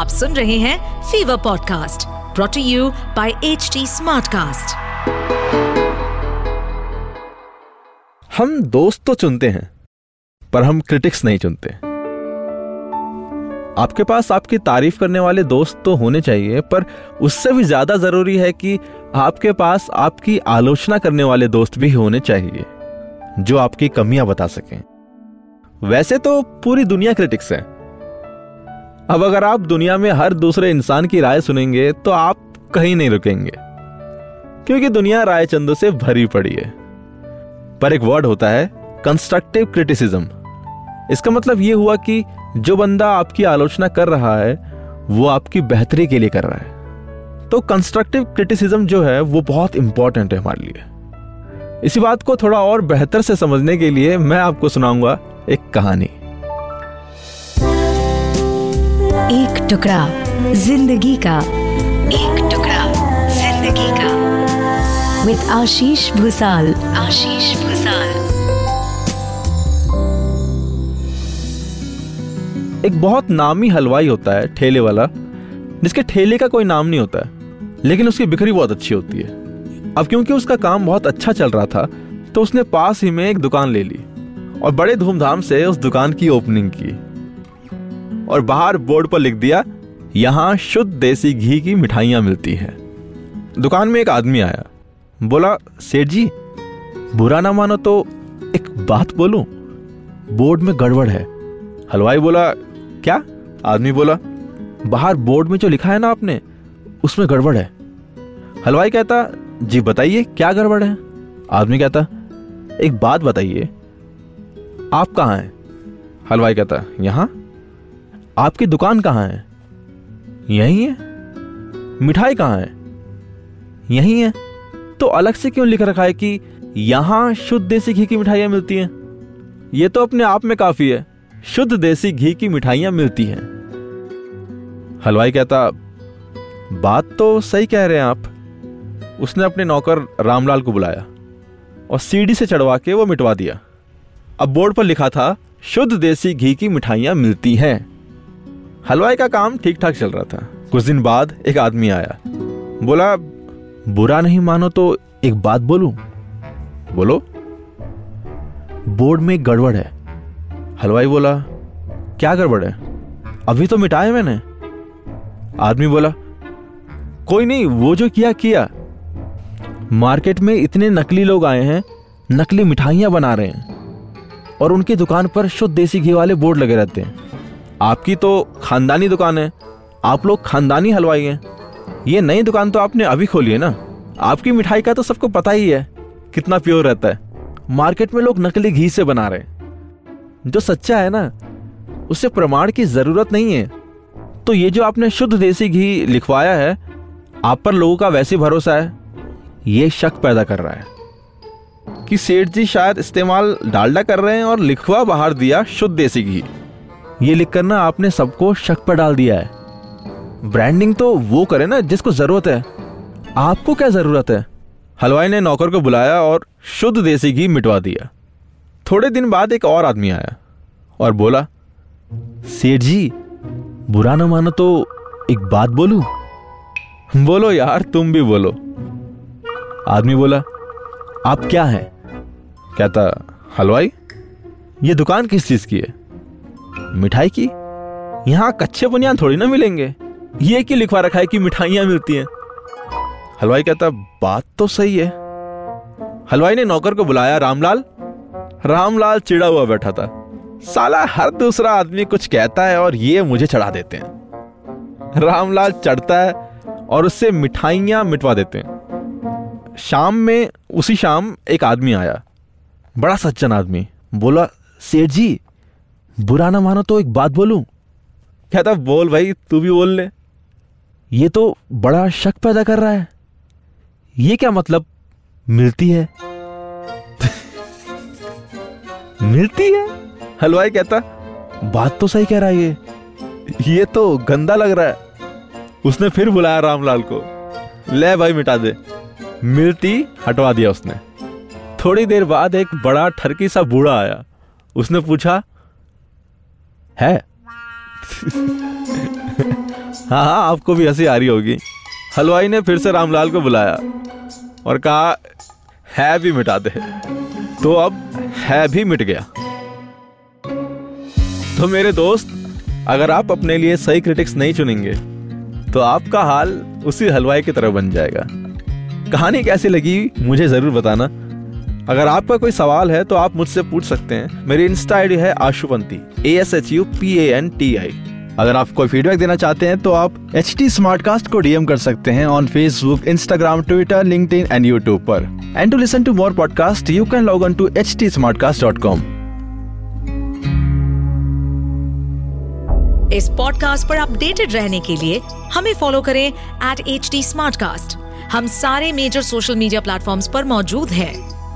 आप सुन रहे हैं fever podcast brought to you by H Smartcast. हम दोस्त तो चुनते हैं, पर हम क्रिटिक्स नहीं चुनते। आपके पास आपकी तारीफ़ करने वाले दोस्त तो होने चाहिए, पर उससे भी ज़्यादा ज़रूरी है कि आपके पास आपकी आलोचना करने वाले दोस्त भी होने चाहिए, जो आपकी कमियाँ बता सकें। वैसे तो पूरी दुनिया क्रिटिक्स है। अब अगर आप दुनिया में हर दूसरे इंसान की राय सुनेंगे तो आप कहीं नहीं रुकेंगे। क्योंकि दुनिया राय चंदों से भरी पड़ी है। पर एक वर्ड होता है कंस्ट्रक्टिव क्रिटिसिज्म इसका मतलब यह हुआ कि जो बंदा आपकी आलोचना कर रहा है, वो आपकी बेहतरी के लिए कर रहा है। तो कंस्ट्रक्टिव क्रिटिसिज्म जो है, वो बहुत इंपॉर्टेंट है हमारे लिए। इसी बात को थोड़ा और बेहतर से समझने के लिए मैं आपको सुनाऊँगा एक कहानी। एक टुकड़ा ज़िंदगी का। एक टुकड़ा ज़िंदगी का। विद आशीष भूसाल। आशीष भूसाल। एक बहुत नामी हलवाई होता है, ठेले वाला, जिसके ठेले का कोई नाम नहीं होता है, लेकिन उसकी बिक्री बहुत अच्छी होती है। अब क्योंकि उसका काम बहुत अच्छा चल रहा था तो उसने पास ही में एक दुकान ले ली, और बड़े धूमधाम से उस दुकान की ओपनिंग की। और बाहर बोर्ड पर लिख दिया, यहाँ शुद्ध देसी घी की मिठाइयाँ मिलती हैं. दुकान में एक आदमी आया, बोला, सेठ जी, बुरा ना मानो तो एक बात बोलूँ, बोर्ड में गड़बड़ है। हलवाई बोला, क्या? आदमी बोला, बाहर बोर्ड में जो लिखा है ना आपने, उसमें गड़बड़ है। हलवाई कहता, जी बताइए, क्या गड़बड़ है? आदमी कहता, एक बात बताइए, आप कहाँ हैं? हलवाई कहता, यहाँ? आपकी दुकान कहाँ है? यही है। मिठाई कहाँ है? यही है। तो अलग से क्यों लिख रखा है कि यहाँ शुद्ध देसी घी की मिठाइयाँ मिलती हैं? ये तो अपने आप में काफ़ी है। शुद्ध देसी घी की मिठाइयाँ मिलती हैं। हलवाई कहता, बात तो सही कह रहे हैं आप। उसने अपने नौकर रामलाल को बुलाया और सीढ़ी से चढ़वा के वो मिटवा दिया। अब बोर्ड पर लिखा था, शुद्ध देसी घी की मिठाइयाँ मिलती हैं। हलवाई का काम ठीक ठाक चल रहा था। कुछ दिन बाद एक आदमी आया। बोला, बुरा नहीं मानो तो एक बात बोलूँ? बोलो। बोर्ड में गड़बड़ है। हलवाई बोला, क्या गड़बड़ है? अभी तो मिटाए मैंने। आदमी बोला, कोई नहीं, वो जो किया किया। मार्केट में इतने नकली लोग आए हैं, नकली मिठाइयाँ बना रहे हैं और उनकी दुकान पर शुद्ध देसी घी वाले बोर्ड लगे रहते हैं। आपकी तो खानदानी दुकान है। आप लोग खानदानी हलवाई हैं। ये नई दुकान तो आपने अभी खोली है ना? आपकी मिठाई का तो सबको पता ही है। कितना प्योर रहता है। मार्केट में लोग नकली घी से बना रहे हैं। जो सच्चा है ना, उसे प्रमाण की ज़रूरत नहीं है। तो ये जो आपने शुद्ध देसी घी लिखवाया है, आप पर लोगों का वैसे भरोसा है। ये शक पैदा कर रहा है कि सेठ जी शायद इस्तेमाल डालडा कर रहे हैं और लिखवा बाहर दिया शुद्ध देसी घी। ये लिखकर ना आपने सबको शक पर डाल दिया है। ब्रांडिंग तो वो करे ना जिसको ज़रूरत है। आपको क्या ज़रूरत है? हलवाई ने नौकर को बुलाया और शुद्ध देसी घी मिटवा दिया। थोड़े दिन बाद एक और आदमी आया और बोला, सेठ जी, बुरा ना मानो तो एक बात बोलू? बोलो यार, तुम भी बोलो। आदमी बोला, आप क्या हैं? कहता, हलवाई, ये दुकान किस चीज़ की है? मिठाई की? यहाँ कच्चे बुनियाद थोड़ी ना मिलेंगे। ये क्यों लिखवा रखा है कि मिठाइयाँ मिलती हैं? हलवाई कहता, बात तो सही है। हलवाई ने नौकर को बुलाया, रामलाल। रामलाल चिड़ा हुआ बैठा था। साला, हर दूसरा आदमी कुछ कहता है और ये मुझे चढ़ा देते हैं। रामलाल चढ़ता है और उससे मिठाइयाँ मिटवा देते हैं। शाम में, उसी शाम एक आदमी आया। बड़ा सज्जन आदमी। बोला, सेठ जी बुरा ना मानो तो एक बात बोलूँ। कहता बोल भाई तू भी बोल ले। ये तो बड़ा शक पैदा कर रहा है। ये क्या मतलब? मिलती है। मिलती है? हलवाई कहता बात तो सही कह रहा है ये। ये तो गंदा लग रहा है। उसने फिर बुलाया रामलाल को। ले भाई मिटा दे। मिलती हटवा दिया उसने। थोड़ी देर बाद एक बड़ा ठरकी सा बूढ़ा आया। उसने पूछा है? हाँ हाँ आपको भी हँसी आ रही होगी। हलवाई ने फिर से रामलाल को बुलाया और कहा, है भी मिटा दे। तो अब है भी मिट गया। तो मेरे दोस्त, अगर आप अपने लिए सही क्रिटिक्स नहीं चुनेंगे तो आपका हाल उसी हलवाई की तरह बन जाएगा। कहानी कैसी लगी, मुझे ज़रूर बताना। अगर आपका कोई सवाल है तो आप मुझसे पूछ सकते हैं। मेरी इंस्टा आईडी है Ashupanti A S H U P A N T I अगर आप कोई फीडबैक देना चाहते हैं तो आप एच टी स्मार्ट कास्ट को डीएम कर सकते हैं on Facebook Instagram Twitter LinkedIn and YouTube पर। And to listen to more podcast you can log on to H T smart cast dot com इस पॉडकास्ट पर अपडेटेड रहने के लिए हमें फॉलो करें एट एच हम सारे मेजर सोशल मीडिया प्लेटफॉर्म्स पर मौजूद हैं।